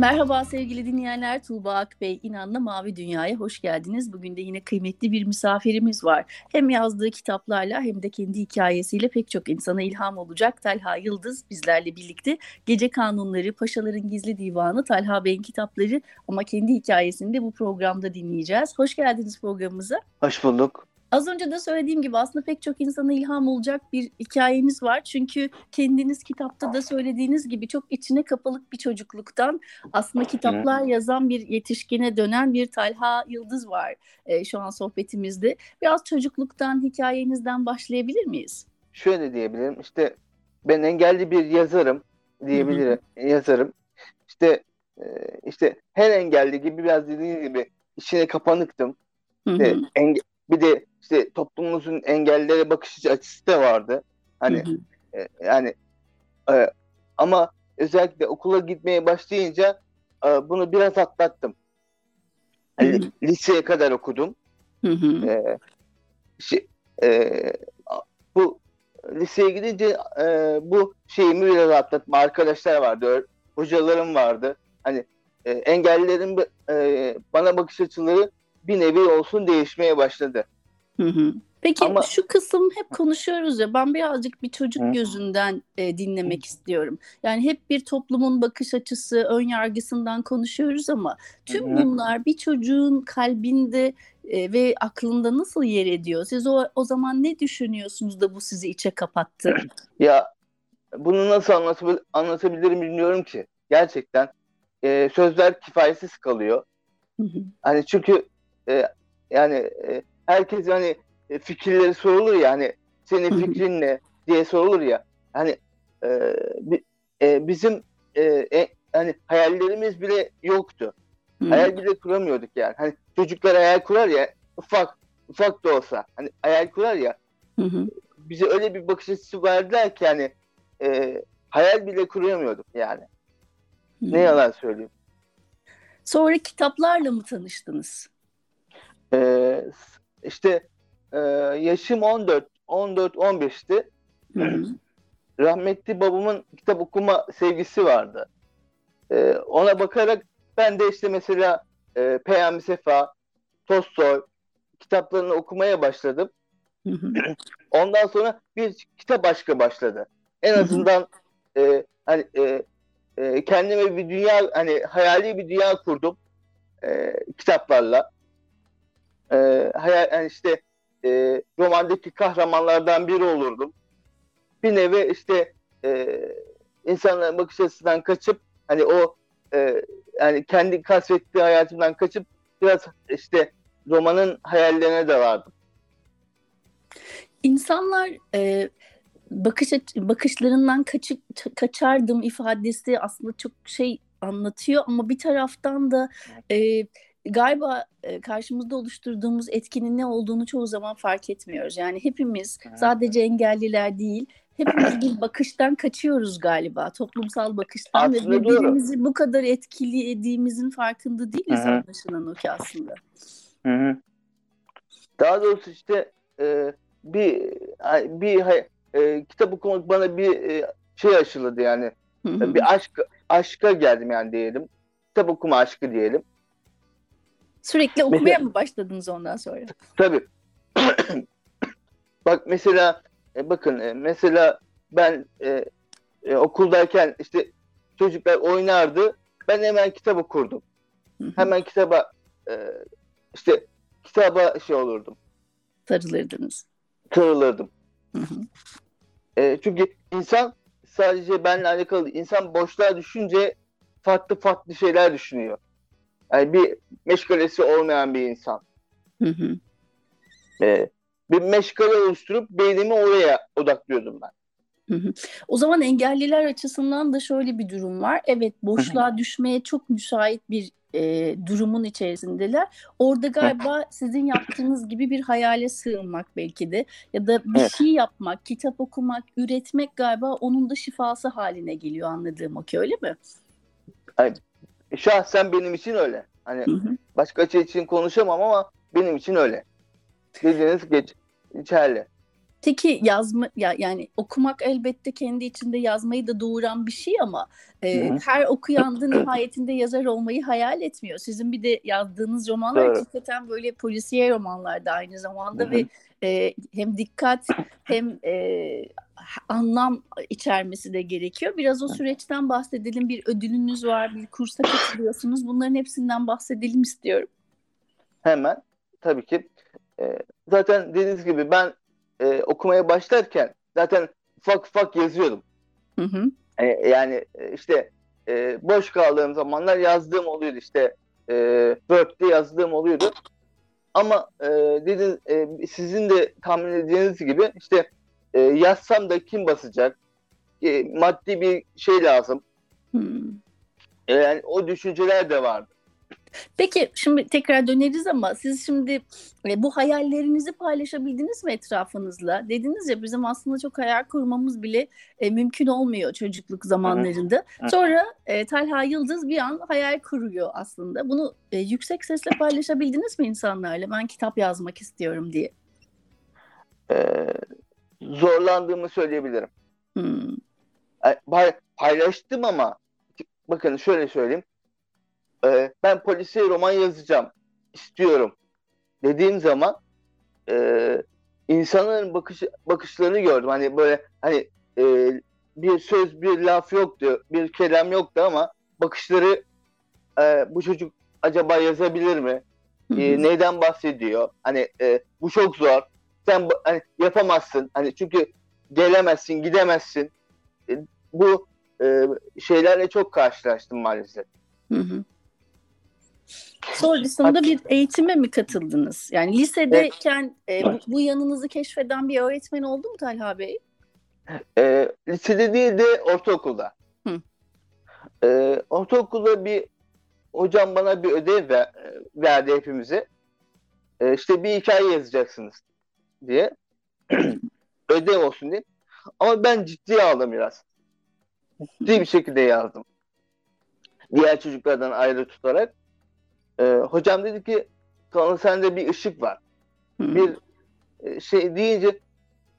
Merhaba sevgili dinleyenler, Tuğba Akbey İnan'la Mavi Dünya'ya hoş geldiniz. Bugün de yine kıymetli bir misafirimiz var. Hem yazdığı kitaplarla hem de kendi hikayesiyle pek çok insana ilham olacak Talha Yıldız bizlerle birlikte. Gece Kanunları, Paşaların Gizli Divanı, Talha Bey'in kitapları ama kendi hikayesini de bu programda dinleyeceğiz. Hoş geldiniz programımıza. Hoş bulduk. Az önce de söylediğim gibi aslında pek çok insana ilham olacak bir hikayeniz var. Çünkü kendiniz kitapta da söylediğiniz gibi çok içine kapalık bir çocukluktan aslında kitaplar yazan bir yetişkine dönen bir Talha Yıldız var e, şu an sohbetimizde. Biraz çocukluktan, hikayenizden başlayabilir miyiz? Şöyle diyebilirim. İşte ben engelli bir yazarım diyebilirim. Yazarım. İşte e, işte her engelli gibi biraz dediğiniz gibi içine kapanıktım. İşte enge- bir de işte toplumumuzun engellere bakış açısı da vardı. Hani hı hı. E, yani e, ama özellikle okula gitmeye başlayınca e, bunu biraz atlattım. Hı. Liseye kadar okudum. Hı hı. E, şey, e, bu liseye gidince e, bu şeyimi biraz atlattım. Arkadaşlar vardı, hocalarım vardı. Hani e, engellilerin e, bana bakış açıları bir nevi olsun değişmeye başladı. Hı hı. Peki Ama... şu kısım hep konuşuyoruz ya ben birazcık bir çocuk hı. gözünden e, dinlemek hı. istiyorum. Yani hep bir toplumun bakış açısı, ön yargısından konuşuyoruz ama tüm hı. bunlar bir çocuğun kalbinde e, ve aklında nasıl yer ediyor? Siz o, o zaman ne düşünüyorsunuz da bu sizi içe kapattı? Ya bunu nasıl anlatabil anlatabilirim bilmiyorum ki. Gerçekten e, sözler kifayetsiz kalıyor. Hı hı. Hani çünkü e, yani e, herkes hani e, fikirleri sorulur ya hani senin fikrin ne diye sorulur ya. Hani e, e, bizim e, e, hani hayallerimiz bile yoktu. Hayal bile kuramıyorduk yani. Hani çocuklar hayal kurar ya ufak ufak da olsa hani hayal kurar ya. Bize öyle bir bakış açısı verdiler ki hani e, hayal bile kuramıyorduk yani. Ne yalan söyleyeyim. Sonra kitaplarla mı tanıştınız? Ee, işte e, yaşım 14, 14, 15'ti. Rahmetli babamın kitap okuma sevgisi vardı. E, ona bakarak ben de işte mesela e, Peyami Sefa, Tolstoy kitaplarını okumaya başladım. Ondan sonra bir kitap aşkı başladı. En azından e, hani e, e, kendime bir dünya hani hayali bir dünya kurdum e, kitaplarla. E, hayal yani işte e, romandaki kahramanlardan biri olurdum. Bir nevi işte e, insanların bakış açısından kaçıp hani o e, yani kendi kasvettiği hayatımdan kaçıp biraz işte romanın hayallerine de vardım. İnsanlar e, bakış bakışlarından kaçıp kaçardım ifadesi aslında çok şey anlatıyor ama bir taraftan da e, galiba e, karşımızda oluşturduğumuz etkinin ne olduğunu çoğu zaman fark etmiyoruz. Yani hepimiz sadece engelliler değil, hepimiz bir bakıştan kaçıyoruz galiba. Toplumsal bakıştan aslında ve birbirimizi bu kadar etkilediğimizin farkında değiliz Hı-hı. anlaşılan o ki aslında. Hı-hı. Daha doğrusu işte e, bir bir e, kitap okumak bana bir e, şey aşıladı yani. Hı-hı. Bir aşk aşka geldim yani diyelim. Kitap okuma aşkı diyelim. Sürekli okumaya mesela, mı başladınız ondan sonra? Tabii. Bak mesela e, bakın e, mesela ben e, e, okuldayken işte çocuklar oynardı. Ben hemen kitap okurdum. Hı-hı. Hemen kitaba e, işte kitaba şey olurdum. Sarılırdınız. Sarılırdım. E, çünkü insan sadece benle alakalı. İnsan boşluğa düşünce farklı farklı şeyler düşünüyor. Yani bir meşgalesi olmayan bir insan. Hı hı. Ee, bir meşgale oluşturup beynimi oraya odaklıyordum ben. Hı hı. O zaman engelliler açısından da şöyle bir durum var. Evet boşluğa hı düşmeye çok müsait bir e, durumun içerisindeler. Orada galiba sizin yaptığınız gibi bir hayale sığınmak belki de ya da bir şey yapmak, kitap okumak, üretmek galiba onun da şifası haline geliyor anladığım o ki öyle mi? Şahsen benim için öyle. Hani Hı hı. başkaçı için konuşamam ama benim için öyle. Dediğiniz geç, geçerli. Peki yazma ya yani okumak elbette kendi içinde yazmayı da doğuran bir şey ama e, Hı her okuyan da nihayetinde yazar olmayı hayal etmiyor. Sizin bir de yazdığınız romanlar hakikaten böyle polisiye romanlar da aynı zamanda Hı ve e, hem dikkat hem e, anlam içermesi de gerekiyor. Biraz o süreçten bahsedelim. Bir ödülünüz var, bir kursa katılıyorsunuz. Bunların hepsinden bahsedelim istiyorum. Hemen tabii ki. e, zaten dediğiniz gibi ben e, okumaya başlarken zaten ufak ufak yazıyordum. Hı hı. E, yani e, işte e, boş kaldığım zamanlar yazdığım oluyordu işte e, Word'de yazdığım oluyordu. Ama e, dediniz, e, sizin de tahmin edeceğiniz gibi işte e, yazsam da kim basacak? E, maddi bir şey lazım. Hmm. E, yani o düşünceler de vardı. Peki şimdi tekrar döneriz ama siz şimdi e, bu hayallerinizi paylaşabildiniz mi etrafınızla? Dediniz ya bizim aslında çok hayal kurmamız bile e, mümkün olmuyor çocukluk zamanlarında. Sonra e, Talha Yıldız bir an hayal kuruyor aslında. Bunu e, yüksek sesle paylaşabildiniz mi insanlarla? Ben kitap yazmak istiyorum diye. E, zorlandığımı söyleyebilirim. Hmm. E, pay- paylaştım ama bakın şöyle söyleyeyim. E, ben polisiye roman yazacağım istiyorum dediğim zaman e, insanların bakış bakışlarını gördüm. Hani böyle hani e, bir söz bir laf yoktu, bir kelam yoktu ama bakışları e, bu çocuk acaba yazabilir mi? E, neyden bahsediyor? Hani e, bu çok zor. Sen hani yapamazsın. Hani çünkü gelemezsin, gidemezsin. E, bu e, şeylerle çok karşılaştım maalesef. Hı hı. Sonrasında bir eğitime mi katıldınız? Yani lisedeyken e, bu, bu yanınızı keşfeden bir öğretmen oldu mu Talha Bey? E, lisede değil de ortaokulda. Hı. E, ortaokulda bir hocam bana bir ödev ver- verdi hepimize. E, işte bir hikaye yazacaksınız diye. ödev olsun diye. Ama ben ciddiye aldım biraz. Ciddi bir şekilde yazdım. Diğer çocuklardan ayrı tutarak. E, hocam dedi ki Kanal sende bir ışık var. Hı. bir e, şey deyince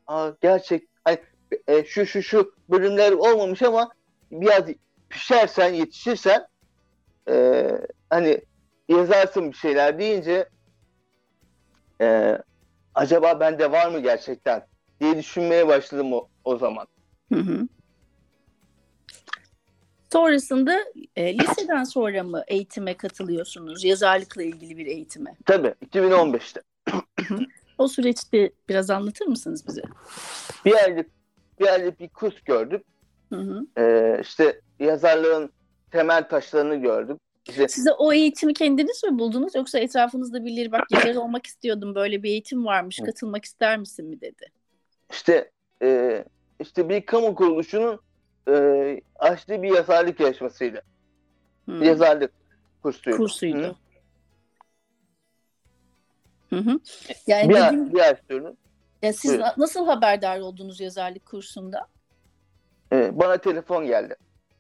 Aa, gerçek hani, e, şu şu şu bölümler olmamış ama biraz pişersen yetişirsen e, hani yazarsın bir şeyler deyince e, acaba bende var mı gerçekten diye düşünmeye başladım o, o zaman. Hı hı. Sonrasında e, liseden sonra mı eğitime katılıyorsunuz? Yazarlıkla ilgili bir eğitime. Tabii 2015'te. O süreçte biraz anlatır mısınız bize? Bir aylık bir aylık bir kurs gördük. Hı hı. E, işte yazarlığın temel taşlarını gördük. İşte Size o eğitimi kendiniz mi buldunuz yoksa etrafınızda birileri bak yazar olmak istiyordum böyle bir eğitim varmış katılmak ister misin mi dedi? işte e, işte bir kamu kuruluşunun e, açtığı bir yazarlık yarışmasıydı. Hı. Yazarlık kursuydu. Kursuydu. Hı. Hı hı. Yani Bir, dediğim- bir ay sürdü. ya siz buyurun. na- nasıl haberdar oldunuz yazarlık kursunda? E, bana telefon geldi.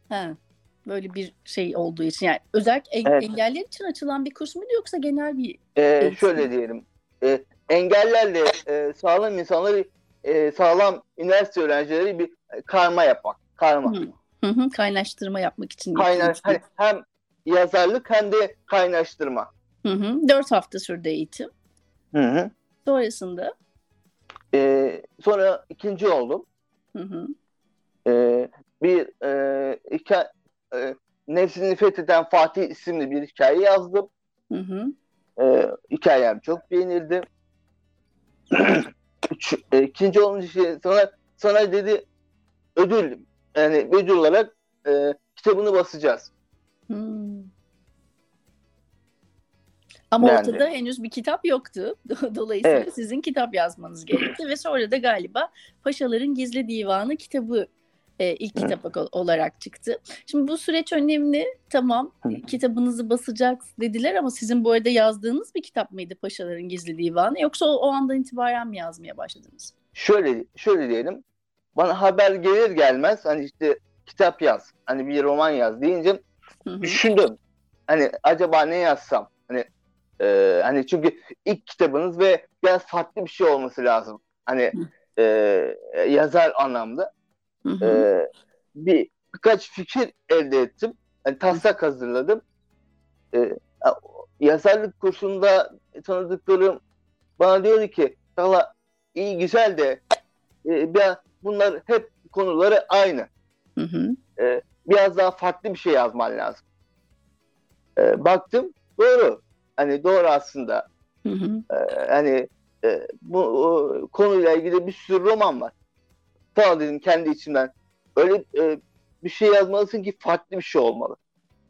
Ha, böyle bir şey olduğu için yani özellikle en- Evet. engeller için açılan bir kurs muydu yoksa genel bir E, Eğitim. şöyle diyelim. E, engellerle e, sağlam insanları e, sağlam üniversite öğrencileri bir karma yapmak. Karma. Hı. Hı hı, kaynaştırma yapmak için. Kayna, yapılmış bir- hani hem yazarlık hem de kaynaştırma. Hı hı, Dört hafta sürdü eğitim. Hı hı. Sonrasında E, sonra ikinci oldum. hı hı, Ee, bir e, hikaye, e, Nefsini Fetheden Fatih isimli bir hikaye yazdım. hı hı, Ee, hikayem çok beğenildi. Üç, e, ikinci olunca şey, sana, sana dedi ödül yani ödül olarak e, kitabını basacağız. hı. Ama Yani- ortada henüz bir kitap yoktu. Dolayısıyla Evet. sizin kitap yazmanız gerekti ve sonra da galiba Paşaların Gizli Divanı kitabı e, ilk kitap olarak çıktı. Şimdi bu süreç önemli. Tamam kitabınızı basacak dediler ama sizin bu arada yazdığınız bir kitap mıydı Paşaların Gizli Divanı yoksa o, o andan itibaren mi yazmaya başladınız? Şöyle şöyle diyelim. Bana haber gelir gelmez hani işte kitap yaz. Hani bir roman yaz deyince Hı-hı. düşündüm. Hani acaba ne yazsam? Hani e, hani çünkü ilk kitabınız ve biraz farklı bir şey olması lazım. Hani e, yazar anlamda. E, bir birkaç fikir elde ettim. Yani taslak hazırladım. E, yazarlık kursunda tanıdıklarım bana diyordu ki Valla iyi güzel de e, biraz bunlar hep konuları aynı. Hı hı. E, biraz daha farklı bir şey yazman lazım. E, baktım doğru. Hani doğru aslında. Hı hı. E, hani e, bu o, konuyla ilgili bir sürü roman var. Tamam dedim kendi içimden. Öyle e, bir şey yazmalısın ki farklı bir şey olmalı.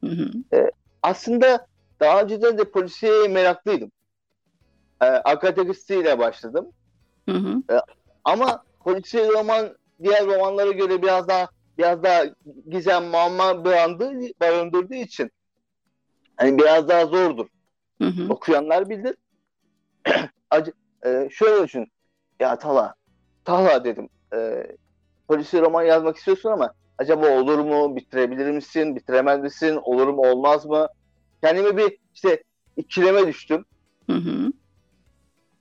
Hı hı. E, aslında daha önceden de polisiye meraklıydım. E, akademistsiyle başladım. Hı hı. E, ama polisiye roman diğer romanlara göre biraz daha biraz daha gizem muamma barındırdığı, barındırdığı için hani biraz daha zordur. Hı hı. Okuyanlar bilir. Acı, e, şöyle düşün. Ya Tala, Tala dedim. E, polisi roman yazmak istiyorsun ama acaba olur mu? Bitirebilir misin? Bitiremez misin? Olur mu? Olmaz mı? Kendime bir işte ikileme düştüm. Hı hı.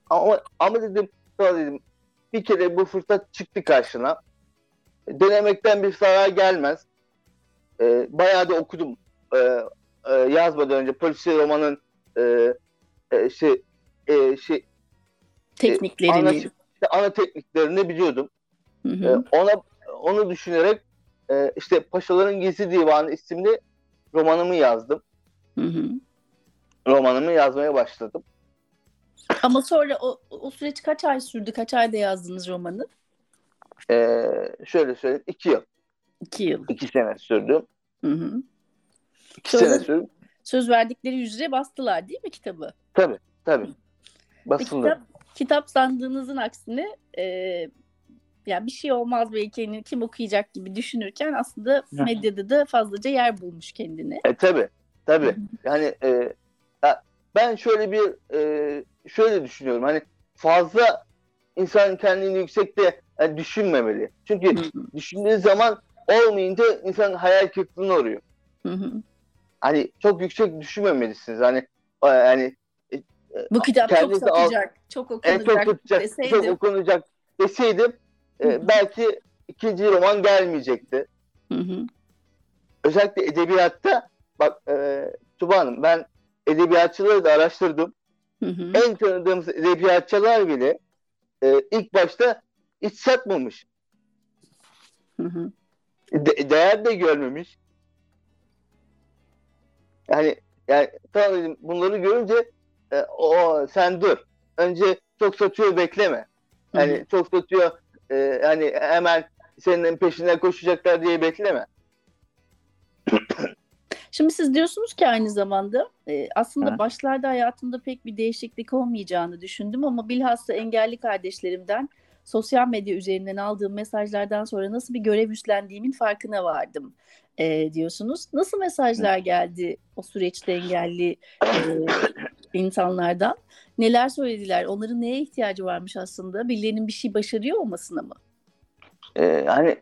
Ama, ama dedim Tala dedim bir kere bu fırsat çıktı karşına. Denemekten bir zarar gelmez. E, bayağı da okudum. E, e, yazmadan önce polisi romanın e, e, şey e, şey tekniklerini ana, işte ana tekniklerini biliyordum. Hı hı. E, ona onu düşünerek e, işte Paşaların Gizli Divanı isimli romanımı yazdım. Hı hı. Romanımı yazmaya başladım. Ama sonra o, o süreç kaç ay sürdü? Kaç ayda yazdınız romanı? Ee, şöyle söyleyeyim. iki yıl. İki yıl. İki sene sürdü. Hı hı. İki sonra, sene sürdü. Söz verdikleri üzere bastılar değil mi kitabı? Tabii. Tabii. Basıldı. Kitap, kitap sandığınızın aksine e, yani bir şey olmaz belki hani kim okuyacak gibi düşünürken aslında medyada da fazlaca yer bulmuş kendini. E tabi tabi yani e, ben şöyle bir e, şöyle düşünüyorum hani fazla insan kendini yüksekte yani düşünmemeli. Çünkü düşündüğü zaman olmayınca insan hayal kırıklığına uğruyor. Hani çok yüksek düşünmemelisiniz. Hani yani bu kitap çok satacak, al, çok okunacak, çok, tutacak, deseydim. çok okunacak deseydim e, belki ikinci roman gelmeyecekti. Hı hı. Özellikle edebiyatta bak e, Tuba Hanım ben edebiyatçıları da araştırdım. Hı hı. En tanıdığımız edebiyatçılar bile e, ilk başta hiç satmamış. Hı hı. De, değer de görmemiş. Yani yani tamam bunları görünce e, o sen dur. Önce çok satıyor bekleme. Yani çok satıyor e, yani hemen senin peşinden koşacaklar diye bekleme. Şimdi siz diyorsunuz ki aynı zamanda e, aslında ha. başlarda hayatımda pek bir değişiklik olmayacağını düşündüm ama bilhassa engelli kardeşlerimden sosyal medya üzerinden aldığım mesajlardan sonra nasıl bir görev üstlendiğimin farkına vardım e, diyorsunuz. Nasıl mesajlar geldi o süreçte engelli e, insanlardan? Neler söylediler? Onların neye ihtiyacı varmış aslında? Birilerinin bir şey başarıyor olmasına mı? Ee, hani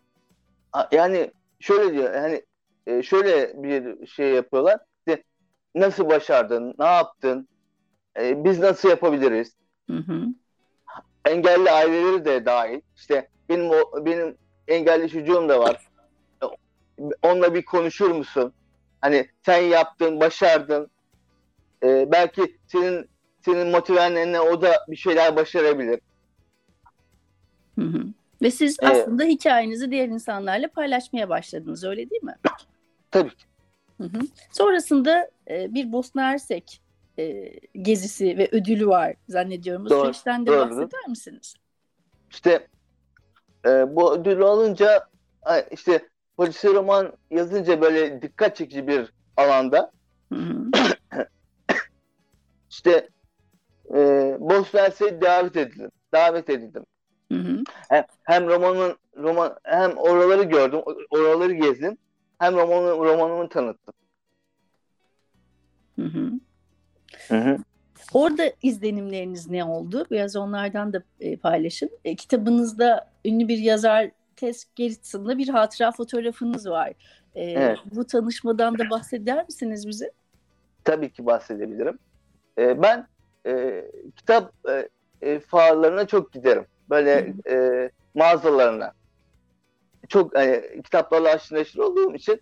yani şöyle diyor yani e, şöyle bir şey yapıyorlar. İşte, nasıl başardın? Ne yaptın? E, biz nasıl yapabiliriz? Hı hı. Engelli aileleri de dahil. İşte benim o, benim engelli çocuğum da var. Onunla bir konuşur musun? Hani sen yaptın, başardın. E, belki senin senin motivenle o da bir şeyler başarabilir. Hı hı. Ve siz ee, aslında hikayenizi diğer insanlarla paylaşmaya başladınız öyle değil mi? Tabii ki. Hı hı. Sonrasında e, bir Bosna Hersek e, gezisi ve ödülü var zannediyorum. Bu Doğru. süreçten de Doğru. bahseder misiniz? İşte e, bu ödülü alınca işte polisi roman yazınca böyle dikkat çekici bir alanda hı hı. işte e, Bosna Hersek'e davet edildim. Davet edildim. Hı hı. Hem, hem romanın roman hem oraları gördüm, oraları gezdim. Hem romanı, romanımı tanıttım. Hı hı. Hı hı. Orada izlenimleriniz ne oldu? Biraz onlardan da e, paylaşın. E, kitabınızda ünlü bir yazar Tess Gerritsen'la bir hatıra fotoğrafınız var. E, Evet. Bu tanışmadan da bahseder misiniz bize? Tabii ki bahsedebilirim. Ee, ben e, kitap e, e, fuarlarına çok giderim. Böyle e, mağazalarına. Çok e, kitaplarla aşırı neşir olduğum için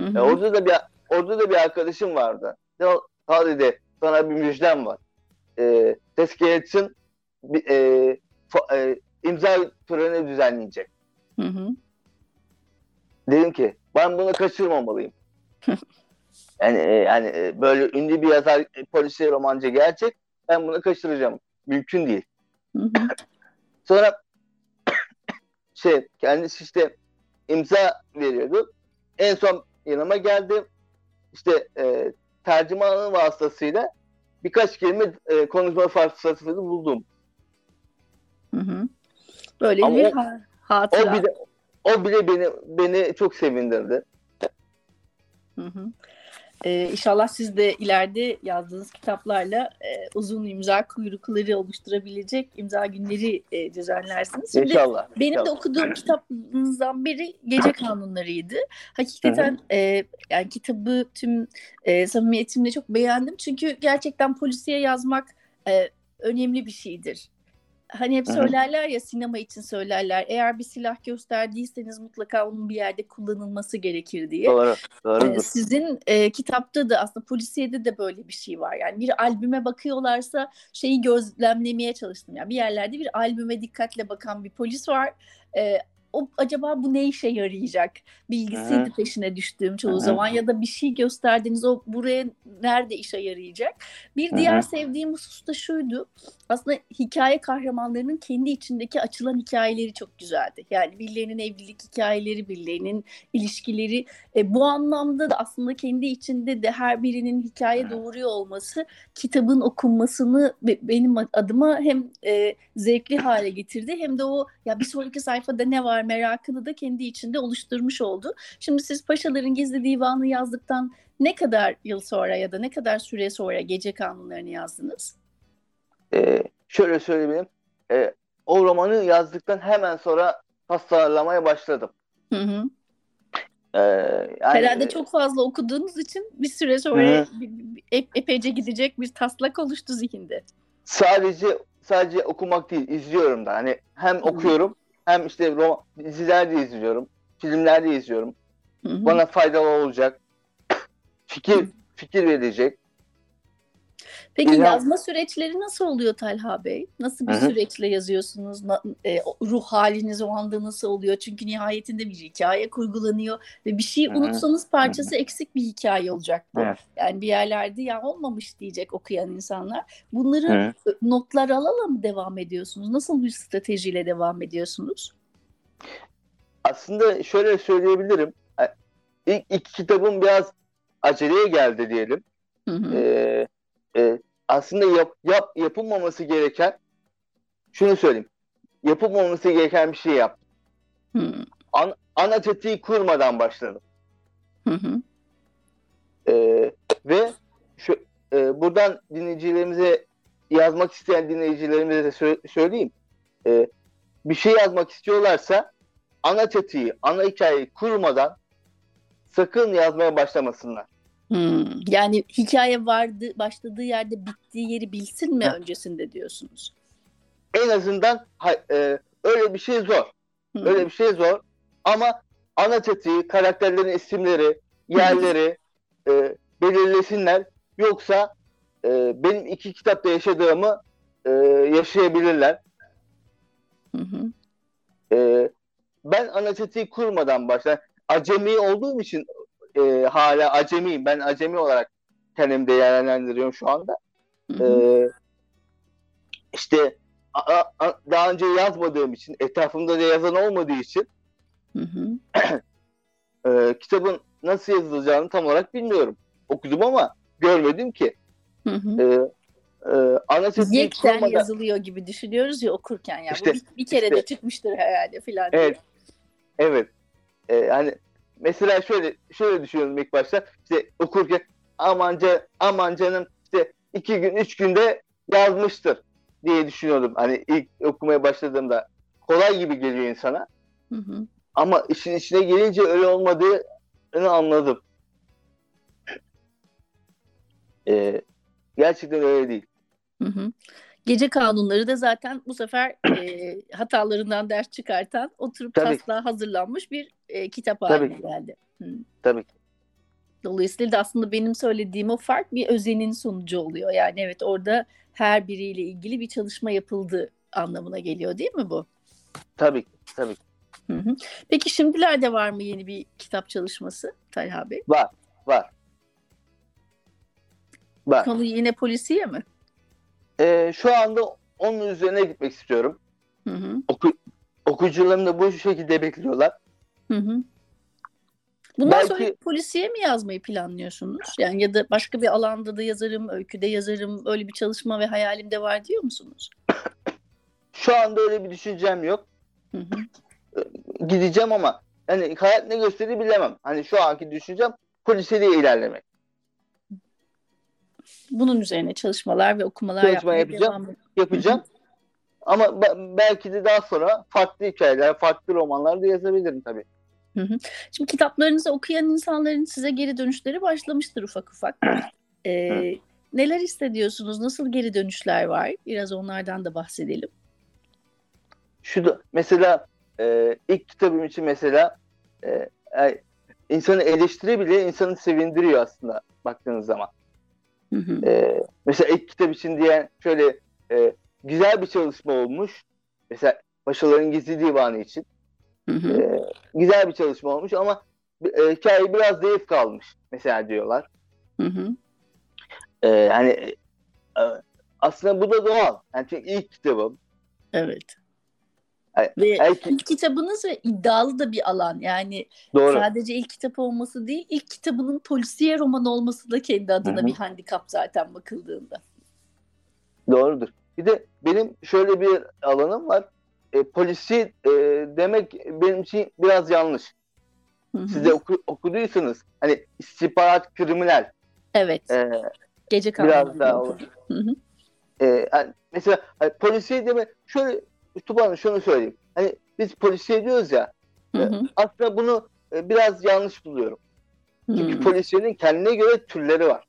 Hı e, hı. orada da bir orada da bir arkadaşım vardı. Ya, hadi de sana bir müjdem var. E, e, fa- e, imza töreni düzenleyecek. Hı hı. Dedim ki ben bunu kaçırmamalıyım. yani e, yani e, böyle ünlü bir yazar e, polisiye romancı gerçek. Ben bunu kaçıracağım. Mümkün değil. Hı hı. Sonra şey kendisi işte imza veriyordu. En son yanıma geldi. İşte e, tercümanın vasıtasıyla birkaç kelime e, konuşma fırsatı buldum. Hı hı. Böyle Ama bir o- ha- O hatıra. bile o bile beni beni çok sevindirdi. Hı hı. Ee, inşallah siz de ileride yazdığınız kitaplarla e, uzun imza kuyrukları oluşturabilecek imza günleri e, düzenlersiniz. Şimdi İnşallah. benim de İnşallah. okuduğum kitaplarınızdan biri Gece Kanunları'ydı. Hakikaten e, yani kitabı tüm e, samimiyetimle çok beğendim. Çünkü gerçekten polisiye yazmak e, önemli bir şeydir. Hani hep söylerler ya sinema için söylerler. Eğer bir silah gösterdiyseniz mutlaka onun bir yerde kullanılması gerekir diye. Doğru. Ee, Doğrudur. Sizin e, kitapta da aslında polisiyede de böyle bir şey var. Yani bir albüme bakıyorlarsa şeyi gözlemlemeye çalıştım. Yani bir yerlerde bir albüme dikkatle bakan bir polis var. Ee, o acaba bu ne işe yarayacak? Bilgisiydi hı. peşine düştüğüm çoğu hı. zaman ya da bir şey gösterdiniz o buraya nerede işe yarayacak? Bir Hı diğer sevdiğim husus da şuydu. Aslında hikaye kahramanlarının kendi içindeki açılan hikayeleri çok güzeldi. Yani birilerinin evlilik hikayeleri, birilerinin ilişkileri e, bu anlamda da aslında kendi içinde de her birinin hikaye doğuruyor olması kitabın okunmasını be- benim adıma hem e, zevkli hale getirdi hem de o ya bir sonraki sayfada ne var merakını da kendi içinde oluşturmuş oldu. Şimdi siz Paşaların Gizli Divanı yazdıktan ne kadar yıl sonra ya da ne kadar süre sonra Gece Kanunlarını yazdınız? Ee, şöyle söyleyeyim. Ee, o romanı yazdıktan hemen sonra tasarlamaya başladım. Hı hı. Ee, yani, Herhalde çok fazla okuduğunuz için bir süre sonra ep- epeyce gidecek bir taslak oluştu zihinde. sadece sadece okumak değil izliyorum da hani hem okuyorum hem işte roman, diziler de izliyorum filmler de izliyorum Hı hı. bana faydalı olacak fikir fikir verecek Peki İlham- yazma süreçleri nasıl oluyor Talha Bey? Nasıl bir Hı hı. süreçle yazıyorsunuz? Na- e, ruh haliniz o anda nasıl oluyor? Çünkü nihayetinde bir hikaye kurgulanıyor ve bir şey Hı hı. unutsanız parçası eksik bir hikaye olacak bu. Evet. Yani bir yerlerde ya olmamış diyecek okuyan insanlar. Bunları Hı. ö, notlar alala mı devam ediyorsunuz? Nasıl bir stratejiyle devam ediyorsunuz? aslında şöyle söyleyebilirim ilk iki kitabım biraz aceleye geldi diyelim Hı hı. Ee, e, aslında yap, yap yapılmaması gereken şunu söyleyeyim yapılmaması gereken bir şey yap Hı ana tetiği kurmadan başladım hı hı. Ee, ve şu e, buradan dinleyicilerimize yazmak isteyen dinleyicilerimize de sö- söyleyeyim. Ee, bir şey yazmak istiyorlarsa ana tetiği, ana hikayeyi kurmadan sakın yazmaya başlamasınlar. Hmm, Yani hikaye vardı, başladığı yerde bittiği yeri bilsin mi Heh. öncesinde diyorsunuz? En azından ha- e, öyle bir şey zor. Hı. Öyle bir şey zor. Ama ana tetiği, karakterlerin isimleri, yerleri e, belirlesinler. Yoksa e, benim iki kitapta yaşadığımı e, yaşayabilirler. Hı hı. E, ben ana tetiği kurmadan başlar. Acemi olduğum için e, hala acemiyim. Ben acemi olarak kendimi değerlendiriyorum şu anda. E, işte a- a- daha önce yazmadığım için, etrafımda da yazan olmadığı için Hı hı. e, kitabın nasıl yazılacağını tam olarak bilmiyorum. Okudum ama görmedim ki. Hı hı. E, e, ana tetiği Yekten kurmadan... yazılıyor gibi düşünüyoruz ya okurken ya. İşte- Bu bir, bir kere de işte- çıkmıştır herhalde filan diye. Evet. Evet. Ee, hani mesela şöyle şöyle düşünüyorum ilk başta işte okurken aman, can, aman canım işte iki gün üç günde yazmıştır diye düşünüyordum. Hani ilk okumaya başladığımda kolay gibi geliyor insana. Hı hı. Ama işin içine gelince öyle olmadığını anladım. Ee, gerçekten öyle değil. Hı hı. Gece kanunları da zaten bu sefer e, hatalarından ders çıkartan oturup Tabii. taslağa hazırlanmış bir e, kitap Tabii. haline geldi. Hı. Tabii ki. Dolayısıyla da aslında benim söylediğim o fark bir özenin sonucu oluyor. Yani evet orada her biriyle ilgili bir çalışma yapıldı anlamına geliyor değil mi bu? Tabii ki. Tabii ki. Hı hı. Peki şimdilerde var mı yeni bir kitap çalışması Talha Bey? Var. Var. Var. Konu yine polisiye mi? Ee, şu anda onun üzerine gitmek istiyorum. Hı hı. Oku, okuyucularım da bu şekilde bekliyorlar. Hı hı. Bundan Belki- sonra polisiye mi yazmayı planlıyorsunuz? Yani ya da başka bir alanda da yazarım, öyküde yazarım, öyle bir çalışma ve hayalim de var diyor musunuz? Şu anda öyle bir düşüncem yok. Hı hı. Gideceğim ama hani hayat ne gösterir bilemem. Hani şu anki düşüncem polisiyeliğe ilerlemek. Bunun üzerine çalışmalar ve okumalar Çalışma yapmaya yapacağım. Yapacağım. Ama be- belki de daha sonra farklı hikayeler, farklı romanlar da yazabilirim tabii. Şimdi kitaplarınızı okuyan insanların size geri dönüşleri başlamıştır ufak ufak. Ee, neler hissediyorsunuz? Nasıl geri dönüşler var? Biraz onlardan da bahsedelim. Şu da mesela e, ilk kitabım için mesela e, insanı eleştiri bile insanı sevindiriyor aslında baktığınız zaman. Hı hı. E, mesela ilk kitap için diyen şöyle e, güzel bir çalışma olmuş. Mesela Paşaların Gizli Divanı için. Hı hı. E, güzel bir çalışma olmuş ama e, hikaye biraz zayıf kalmış mesela diyorlar. Hı hı. E, yani e, aslında bu da doğal. Yani çünkü ilk kitabım. Evet. Ve belki- ilk kitabınız ve iddialı da bir alan. Yani Doğru. sadece ilk kitap olması değil, ilk kitabının polisiye roman olması da kendi adına Hı hı. bir handikap zaten bakıldığında. Doğrudur. Bir de benim şöyle bir alanım var. E, polisi e, demek benim için biraz yanlış. Hı hı. Siz de oku, okuduysanız hani istihbarat kriminal Evet. e, Gece biraz kanunları daha olur. E, hani mesela hani, polisiye deme şöyle Tuba şunu söyleyeyim. Hani biz polisiye diyoruz ya Hı hı. aslında bunu e, biraz yanlış buluyorum. Çünkü Hı. polisiyenin kendine göre türleri var.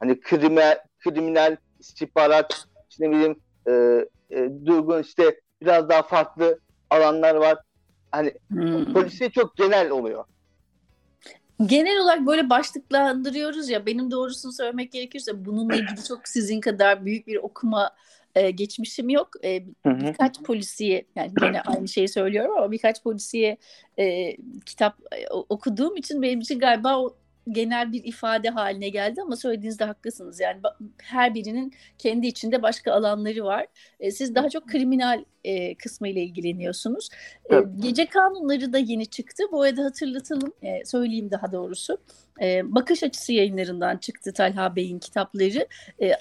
Hani kriminal, kriminal istihbarat, işte ne bileyim e, e, durgun işte biraz daha farklı alanlar var. Hani Hı. polisiye çok genel oluyor. Genel olarak böyle başlıklandırıyoruz ya benim doğrusunu söylemek gerekirse bununla ilgili çok sizin kadar büyük bir okuma e, geçmişim yok. E, birkaç polisiye yani yine aynı şeyi söylüyorum ama birkaç polisiye e, kitap e, okuduğum için benim için galiba o genel bir ifade haline geldi ama söylediğinizde haklısınız. Yani her birinin kendi içinde başka alanları var. E, siz daha çok kriminal e, kısmı ile ilgileniyorsunuz. E, gece kanunları da yeni çıktı. Bu arada hatırlatalım, e, söyleyeyim daha doğrusu. E, Bakış Açısı yayınlarından çıktı Talha Bey'in kitapları. E,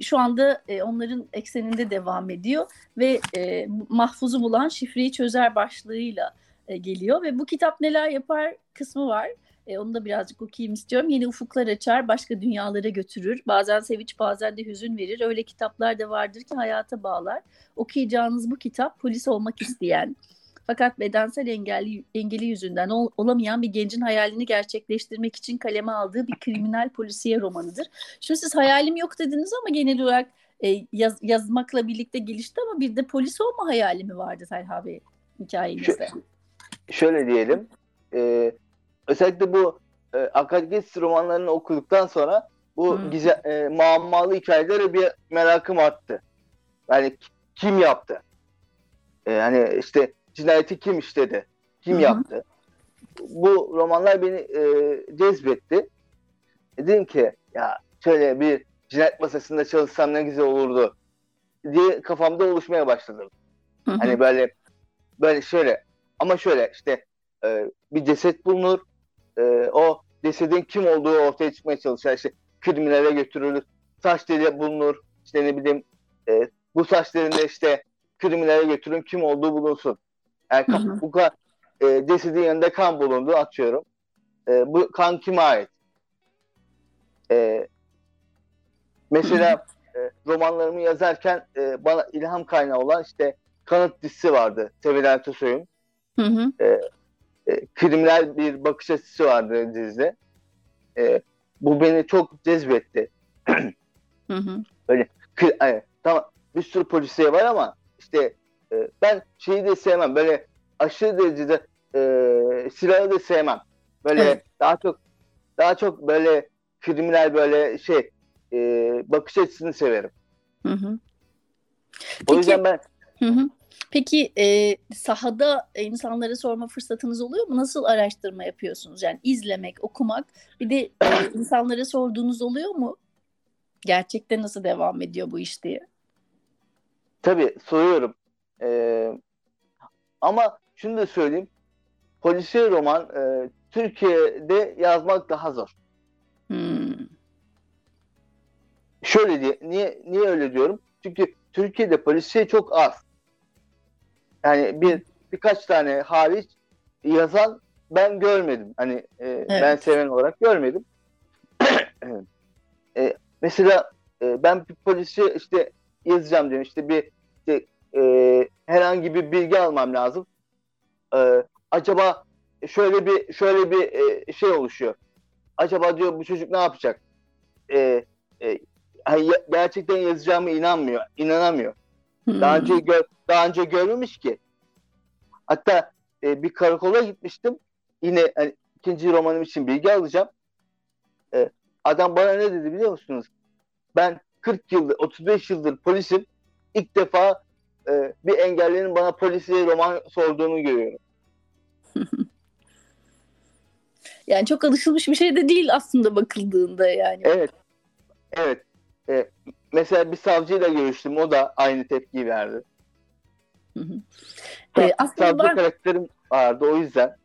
şu anda e, onların ekseninde devam ediyor ve e, mahfuzu bulan şifreyi çözer başlığıyla e, geliyor ve bu kitap neler yapar kısmı var. E, onu da birazcık okuyayım istiyorum. Yeni ufuklar açar, başka dünyalara götürür. Bazen sevinç, bazen de hüzün verir. Öyle kitaplar da vardır ki hayata bağlar. Okuyacağınız bu kitap polis olmak isteyen, fakat bedensel engelli, engeli yüzünden ol- olamayan bir gencin hayalini gerçekleştirmek için kaleme aldığı bir kriminal polisiye romanıdır. Şimdi siz hayalim yok dediniz ama genel olarak e, yaz- yazmakla birlikte gelişti ama bir de polis olma hayali mi vardı Talha Bey hikayenizde? Şöyle diyelim. e, özellikle bu e, Akademist romanlarını okuduktan sonra bu Hı. gize, e, muammalı hikayelere bir merakım arttı. Yani ki- kim yaptı? E, hani işte cinayeti kim işledi? Kim Hı hı. yaptı? Bu romanlar beni e, cezbetti. Dedim ki ya şöyle bir cinayet masasında çalışsam ne güzel olurdu diye kafamda oluşmaya başladı. Hı hı. Hani böyle böyle şöyle ama şöyle işte e, bir ceset bulunur. E, o cesedin kim olduğu ortaya çıkmaya çalışır. İşte kriminale götürülür. Saç teli bulunur. İşte ne bileyim e, bu saç telinde işte kriminale götürün kim olduğu bulunsun. Hı. bu e, cesedin yanında kan bulundu atıyorum. E, bu kan kime ait? E, mesela e, romanlarımı yazarken e, bana ilham kaynağı olan işte Kanıt dizisi vardı. Hı hı. E, e, kriminal bir bakış açısı vardı dizide. E, bu beni çok cezbetti. Hı hı. Kı- hani, tamam bir sürü polisiye var ama işte e, ben şeyi de sevmem. Böyle aşırı derecede e, silahı da sevmem. Böyle Evet. daha çok daha çok böyle kriminal böyle şey e, bakış açısını severim. Hı hı. O Peki- yüzden ben Hı hı. Peki e, sahada insanlara sorma fırsatınız oluyor mu? Nasıl araştırma yapıyorsunuz? Yani izlemek, okumak, bir de e, insanlara sorduğunuz oluyor mu? Gerçekte nasıl devam ediyor bu iş diye. tabii soruyorum. E, ama şunu da söyleyeyim. Polisiye roman e, Türkiye'de yazmak daha zor. Hmm. Şöyle diye niye niye öyle diyorum? Çünkü Türkiye'de polisiye çok az. Yani bir birkaç tane hariç yazan ben görmedim. Hani e, ben seven olarak görmedim. E, mesela e, ben bir polisiye işte yazacağım diyorum. İşte bir işte, e, herhangi bir bilgi almam lazım. E, acaba şöyle bir şöyle bir e, şey oluşuyor. Acaba diyor bu çocuk ne yapacak? E, e, gerçekten yazacağımı inanmıyor, inanamıyor. Daha Hmm. önce gör, daha önce görmemiş ki. Hatta e, bir karakola gitmiştim. Yine hani, ikinci romanım için bilgi alacağım. E, adam bana ne dedi biliyor musunuz? Ben 40 yıldır, 35 yıldır polisim. İlk defa e, bir engellinin bana polisiye roman sorduğunu görüyorum. Yani çok alışılmış bir şey de değil aslında bakıldığında yani. Evet. Evet. E, mesela bir savcıyla görüştüm. O da aynı tepkiyi verdi. Hı hı. Sa- E, aslında savcı ben karakterim vardı o yüzden.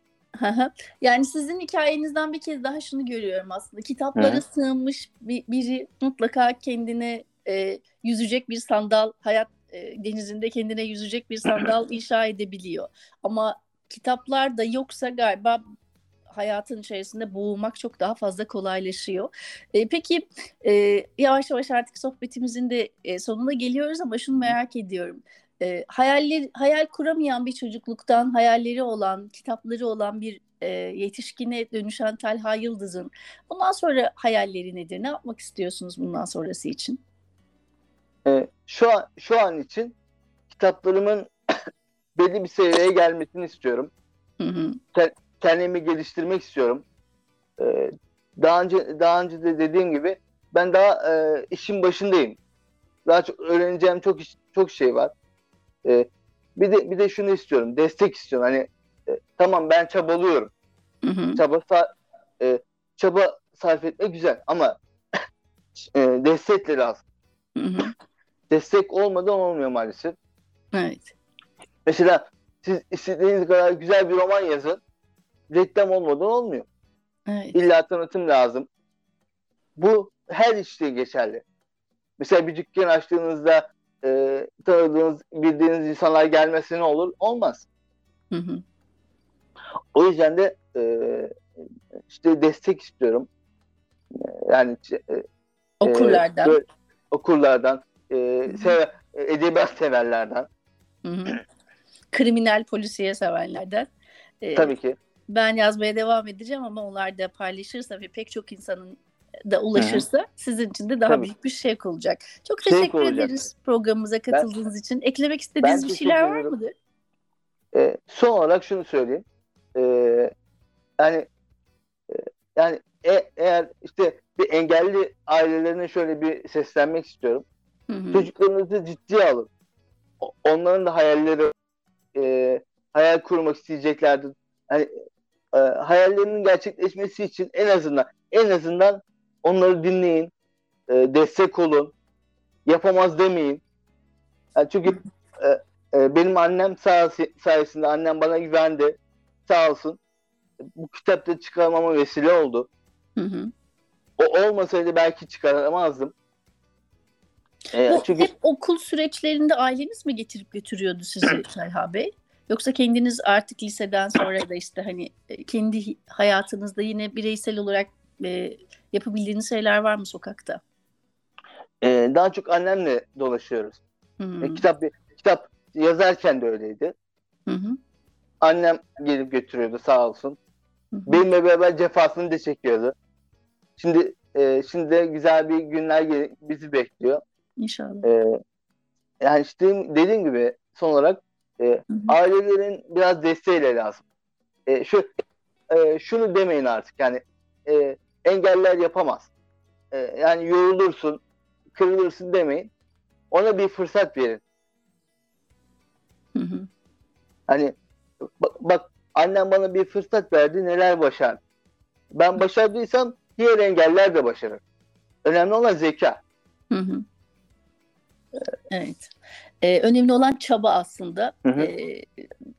Yani sizin hikayenizden bir kez daha şunu görüyorum aslında. Kitaplara Hı. sığınmış bir, biri mutlaka kendine e, yüzecek bir sandal, hayat e, denizinde kendine yüzecek bir sandal inşa edebiliyor. Ama kitaplar da yoksa galiba hayatın içerisinde boğulmak çok daha fazla kolaylaşıyor. E, peki e, yavaş yavaş artık sohbetimizin de e, sonuna geliyoruz ama şunu merak ediyorum. E, hayaller, hayal kuramayan bir çocukluktan hayalleri olan, kitapları olan bir e, yetişkine dönüşen Talha Yıldız'ın bundan sonra hayalleri nedir? Ne yapmak istiyorsunuz bundan sonrası için? E, şu an şu an için kitaplarımın belli bir seviyeye gelmesini istiyorum. Hı hı. Kendimi geliştirmek istiyorum. E, daha önce daha önce de dediğim gibi ben daha e, işin başındayım. Daha çok öğreneceğim çok iş- çok şey var. E, bir de bir de şunu istiyorum. Destek istiyorum. Hani e, tamam ben çabalıyorum. Hı hı. Çaba e, çaba sarf etmek güzel ama e, destek de lazım. Hı hı. Destek olmadan olmuyor maalesef. Evet. Mesela siz istediğiniz kadar güzel bir roman yazın. Reklam olmadan olmuyor. Evet. İlla tanıtım lazım. Bu her işte geçerli. Mesela bir dükkan açtığınızda e, tanıdığınız, bildiğiniz insanlar gelmesi ne olur? Olmaz. Hı hı. O yüzden de e, işte destek istiyorum. E, Yani e, Okurlardan. böyle okurlardan, e, sever, edebiyat severlerden Hı hı. Kriminal polisiye sevenlerden. Ee, tabii ki. ben yazmaya devam edeceğim ama onlar da paylaşırsa ve pek çok insanın da ulaşırsa sizin için de daha Tabii. büyük bir şevk olacak. Çok Şevk teşekkür olacak. ederiz programımıza katıldığınız için. Eklemek istediğiniz Ben bir şeyler var mıdır? E, son olarak şunu söyleyeyim. E, yani e, yani e- eğer işte bir engelli ailelerine şöyle bir seslenmek istiyorum. Çocuklarınızı ciddiye alın. Onların da hayalleri e, hayal kurmak isteyeceklerdir. Hani e, hayallerinin gerçekleşmesi için en azından en azından onları dinleyin, e, destek olun, yapamaz demeyin. Yani çünkü e, e, benim annem sağ, sayesinde annem bana güvendi, sağ olsun. Bu kitapta çıkarmama vesile oldu. Hı hı. O olmasaydı belki çıkaramazdım. E, Bu çünkü hep okul süreçlerinde aileniz mi getirip götürüyordu sizi Talha Bey? Yoksa kendiniz artık liseden sonra da işte hani e, kendi hayatınızda yine bireysel olarak e, yapabildiğiniz şeyler var mı sokakta? Ee, daha çok annemle dolaşıyoruz. Hmm. E, kitap kitap yazarken de öyleydi. Hı hı. Annem gelip götürüyordu sağ olsun. Hı hı. Benimle beraber cefasını da çekiyordu. Şimdi e, şimdi de güzel bir günler bizi bekliyor. İnşallah. E, yani işte dediğim gibi son olarak e, hı hı. ailelerin biraz desteğiyle lazım. E, şu e, şunu demeyin artık yani e, engeller yapamaz. E, yani yorulursun, kırılırsın demeyin. Ona bir fırsat verin. Hı hı. Hani bak, bak annem bana bir fırsat verdi neler başar. Ben başardıysam diğer engeller de başarır. Önemli olan zeka. Hı hı. Evet. Ee, önemli olan çaba aslında. Hı hı. Ee,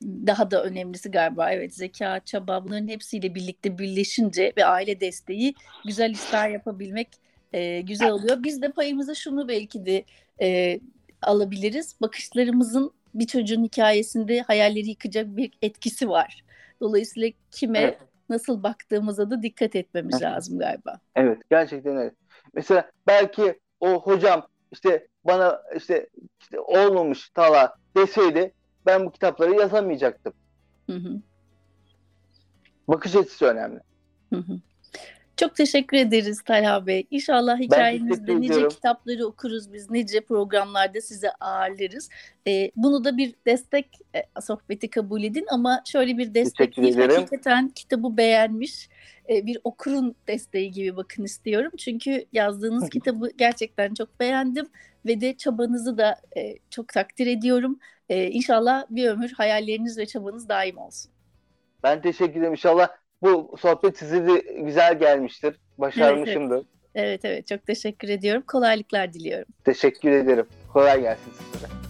daha da önemlisi galiba evet zeka, çaba bunların hepsiyle birlikte birleşince ve aile desteği güzel işler yapabilmek e, güzel oluyor. Biz de payımıza şunu belki de e, alabiliriz. Bakışlarımızın bir çocuğun hikayesinde hayalleri yıkacak bir etkisi var. Dolayısıyla kime evet. nasıl baktığımıza da dikkat etmemiz evet. lazım galiba. Evet gerçekten öyle. Mesela belki o hocam işte bana işte, işte olmamış tala deseydi ben bu kitapları yazamayacaktım. Hı hı. Bakış açısı önemli. Hı hı. Çok teşekkür ederiz Talha Bey. İnşallah hikayenizde nice kitapları okuruz biz, nice programlarda size ağırlarız. Ee, bunu da bir destek e, sohbeti kabul edin ama şöyle bir destek değil, hakikaten kitabı beğenmiş e, bir okurun desteği gibi bakın istiyorum. Çünkü yazdığınız kitabı gerçekten çok beğendim ve de çabanızı da e, çok takdir ediyorum. E, inşallah bir ömür hayalleriniz ve çabanız daim olsun. Ben teşekkür ederim. İnşallah bu sohbet size de güzel gelmiştir. Başarmışımdır. Evet, evet, evet, çok teşekkür ediyorum. Kolaylıklar diliyorum. Teşekkür ederim. Kolay gelsin size.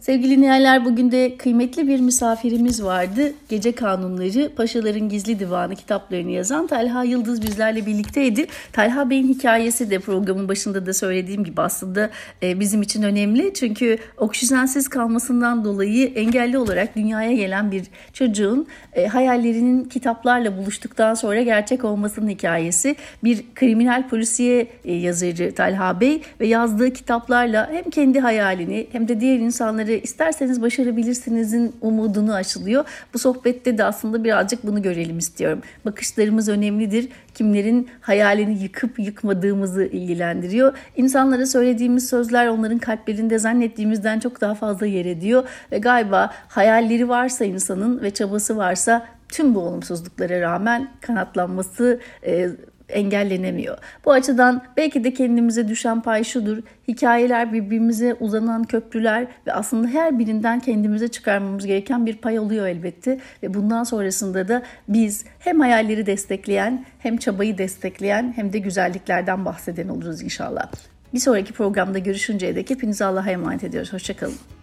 Sevgili Nihaller bugün de kıymetli bir misafirimiz vardı. Gece Kanunları, Paşaların Gizli Divanı kitaplarını yazan Talha Yıldız bizlerle birlikteydi. Talha Bey'in hikayesi de programın başında da söylediğim gibi aslında e, bizim için önemli. Çünkü oksijensiz kalmasından dolayı engelli olarak dünyaya gelen bir çocuğun e, hayallerinin kitaplarla buluştuktan sonra gerçek olmasının hikayesi. Bir kriminal polisiye e, yazarı Talha Bey ve yazdığı kitaplarla hem kendi hayalini hem de diğer insanları isterseniz başarabilirsinizin umudunu aşılıyor. Bu sohbette de aslında birazcık bunu görelim istiyorum. Bakışlarımız önemlidir. Kimlerin hayalini yıkıp yıkmadığımızı ilgilendiriyor. İnsanlara söylediğimiz sözler onların kalplerinde zannettiğimizden çok daha fazla yer ediyor. Ve galiba hayalleri varsa insanın ve çabası varsa tüm bu olumsuzluklara rağmen kanatlanması, e, engellenemiyor. Bu açıdan belki de kendimize düşen pay şudur. Hikayeler birbirimize uzanan köprüler ve aslında her birinden kendimize çıkarmamız gereken bir pay oluyor elbette. Ve bundan sonrasında da biz hem hayalleri destekleyen hem çabayı destekleyen hem de güzelliklerden bahseden oluruz inşallah. Bir sonraki programda görüşünceye dek hepinize Allah'a emanet ediyoruz. Hoşçakalın.